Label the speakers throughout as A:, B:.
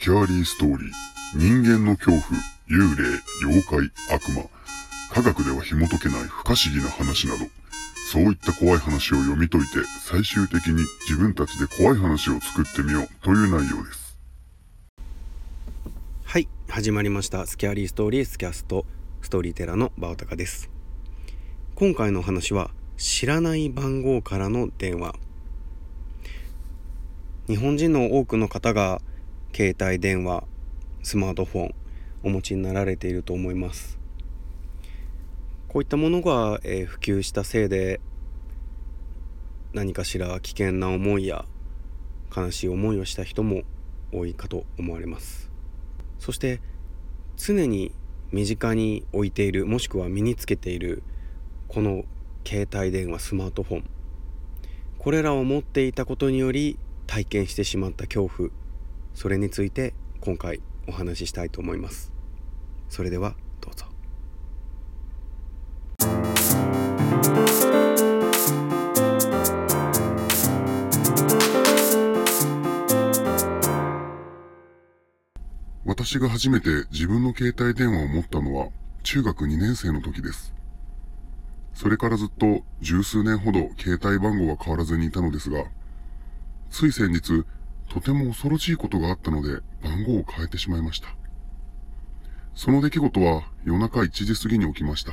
A: スキャーリーストーリー、人間の恐怖、幽霊、妖怪、悪魔、科学では紐解けない不可思議な話など、そういった怖い話を読み解いて、最終的に自分たちで怖い話を作ってみよう。という内容です。
B: はい。始まりました。スキャーリーストーリースキャスト。ストーリーテラーのバオタカです。今回の話は知らない番号からの電話。日本人の多くの方が携帯電話スマートフォンお持ちになられていると思います。こういったものが、えー普及したせいで何かしら危険な思いや悲しい思いをした人も多いかと思われます。そして常に身近に置いているもしくは身につけているこの携帯電話スマートフォン。これらを持っていたことにより体験してしまった恐怖。それについて今回お話ししたいと思いますそれではどうぞ
A: 私が初めて自分の携帯電話を持ったのは中学2年生の時です。それからずっと十数年ほど携帯番号は変わらずにいたのですが、つい先日、とても恐ろしいことがあったので番号を変えてしまいました。その出来事は夜中1時過ぎに起きました。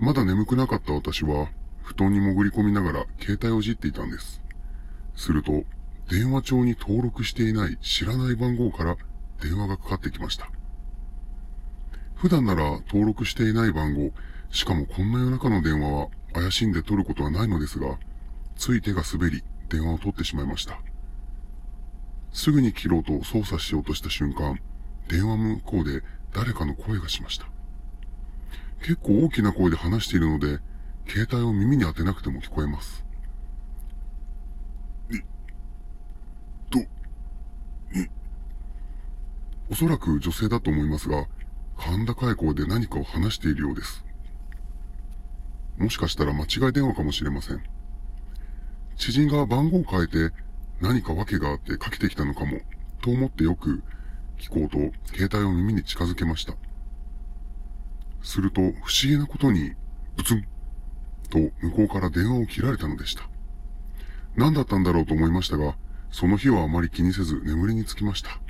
A: まだ眠くなかった私は布団に潜り込みながら携帯をじっていたんです。すると、電話帳に登録していない知らない番号から電話がかかってきました。普段なら登録していない番号、しかもこんな夜中の電話は怪しんで取ることはないのですが、つい手が滑り電話を取ってしまいました。すぐに切ろうと操作しようとした瞬間、電話向こうで誰かの声がしました。結構大きな声で話しているので、携帯を耳に当てなくても聞こえます。と、え、おそらく女性だと思いますが、甲高い声で何かを話しているようです。もしかしたら間違い電話かもしれません。知人が番号を変えて何か訳があってかけてきたのかも、と思ってよく聞こうと携帯を耳に近づけました。すると不思議なことに、ブツンと向こうから電話を切られたのでした。何だったんだろうと思いましたが、その日はあまり気にせず眠りにつきました。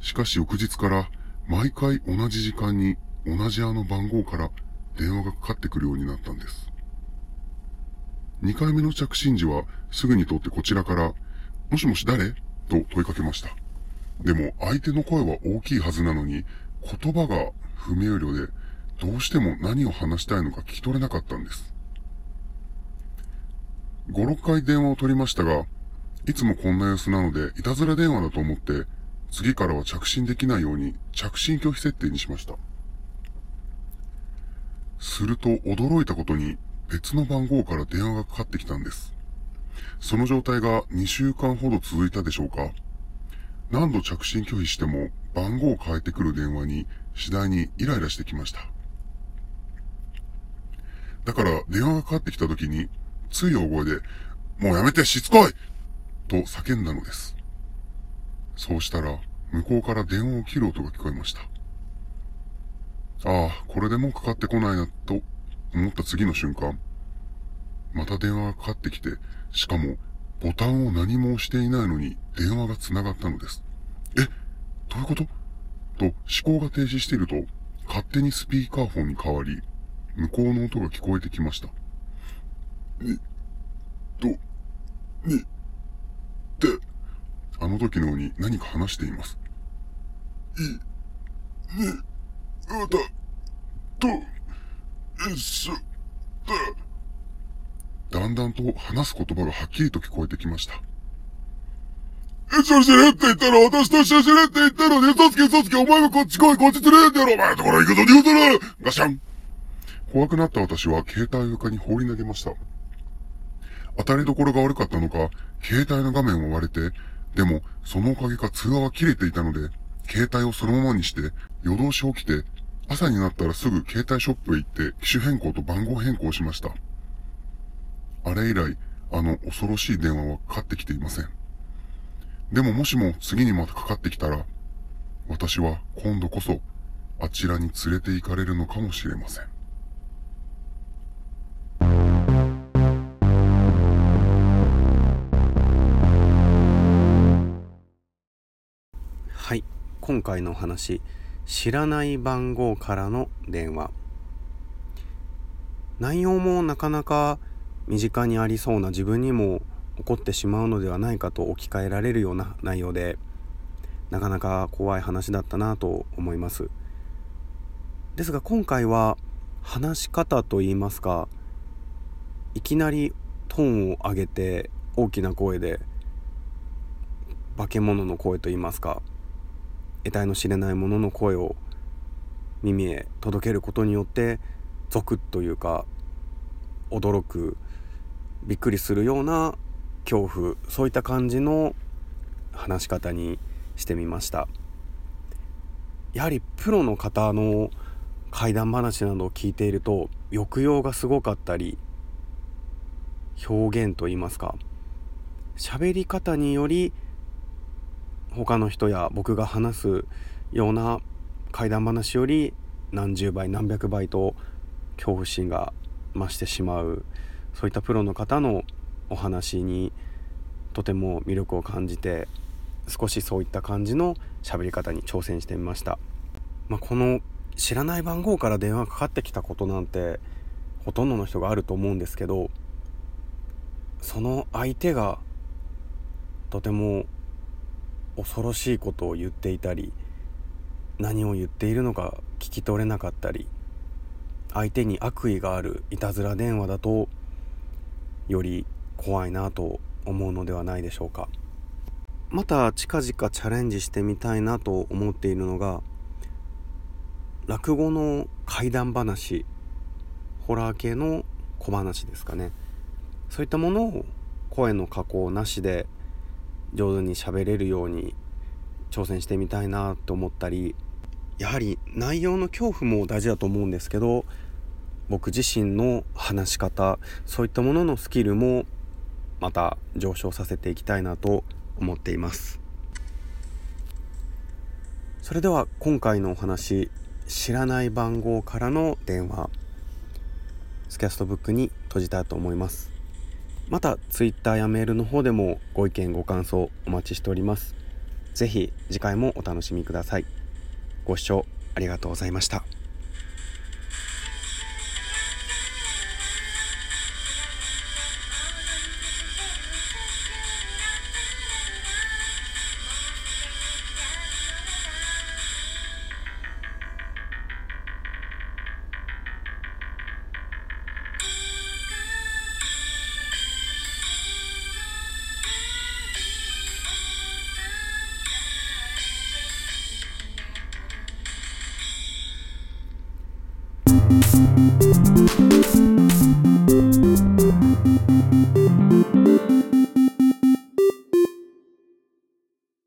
A: しかし翌日から毎回同じ時間に同じあの番号から電話がかかってくるようになったんです。2回目の着信時はすぐに取ってこちらから、もしもし誰？と問いかけました。でも相手の声は大きいはずなのに言葉が不明瞭でどうしても何を話したいのか聞き取れなかったんです。5、6回電話を取りましたが、いつもこんな様子なので、いたずら電話だと思って、次からは着信できないように着信拒否設定にしました。すると驚いたことに別の番号から電話がかかってきたんです。その状態が2週間ほど続いたでしょうか。何度着信拒否しても番号を変えてくる電話に次第にイライラしてきました。だから電話がかかってきた時につい大声で、もうやめてしつこいと叫んだのです。そうしたら、向こうから電話を切る音が聞こえました。ああ、これでもうかかってこないな、と思った次の瞬間、また電話がかかってきて、しかも、ボタンを何も押していないのに電話が繋がったのです。えどういうこと？と思考が停止していると、勝手にスピーカーフォンに変わり、向こうの音が聞こえてきました。に、と、に、って、あの時のように何か話しています。い、に、うた、と、一緒、だ。だんだんと話す言葉がはっきりと聞こえてきました。一緒に死ねって言ったら私と一緒に死ねって言ったのに、嘘つけ嘘つけお前もこっち来いこっち連れてやろお前のところ行くぞ逃げぞなガシャン怖くなった私は携帯を床に放り投げました。当たりどころが悪かったのか、携帯の画面は割れて、でも、そのおかげか通話は切れていたので、携帯をそのままにして、夜通し起きて、朝になったらすぐ携帯ショップへ行って、機種変更と番号変更しました。あれ以来、あの恐ろしい電話はかかってきていません。でももしも次にまたかかってきたら、私は今度こそあちらに連れて行かれるのかもしれません。
B: はい今回のお話知らない番号からの電話。内容もなかなか身近にありそうな自分にも起こってしまうのではないかと置き換えられるような内容でなかなか怖い話だったなと思います。ですが今回は話し方といいますかいきなりトーンを上げて大きな声で化け物の声といいますか得体の知れないものの声を耳へ届けることによってゾクッというか驚くびっくりするような恐怖そういった感じの話し方にしてみました。やはりプロの方の怪談話などを聞いていると抑揚がすごかったり表現といいますか喋り方により他の人や僕が話すような怪談話より何十倍何百倍と恐怖心が増してしまうそういったプロの方のお話にとても魅力を感じて少しそういった感じの喋り方に挑戦してみました、まあ、この知らない番号から電話かかってきたことなんてほとんどの人があると思うんですけどその相手がとても恐ろしいことを言っていたり何を言っているのか聞き取れなかったり相手に悪意があるいたずら電話だとより怖いなと思うのではないでしょうか。また近々チャレンジしてみたいなと思っているのが落語の怪談話ホラー系の小話ですかね。そういったものを声の加工なしで上手に喋れるように挑戦してみたいなと思ったりやはり内容の恐怖も大事だと思うんですけど僕自身の話し方そういったもののスキルもまた上昇させていきたいなと思っています。それでは今回のお話知らない番号からの電話スキャストブックに閉じたいと思います。また Twitter やメールの方でもご意見ご感想お待ちしておりますぜひ次回もお楽しみくださいご視聴ありがとうございました。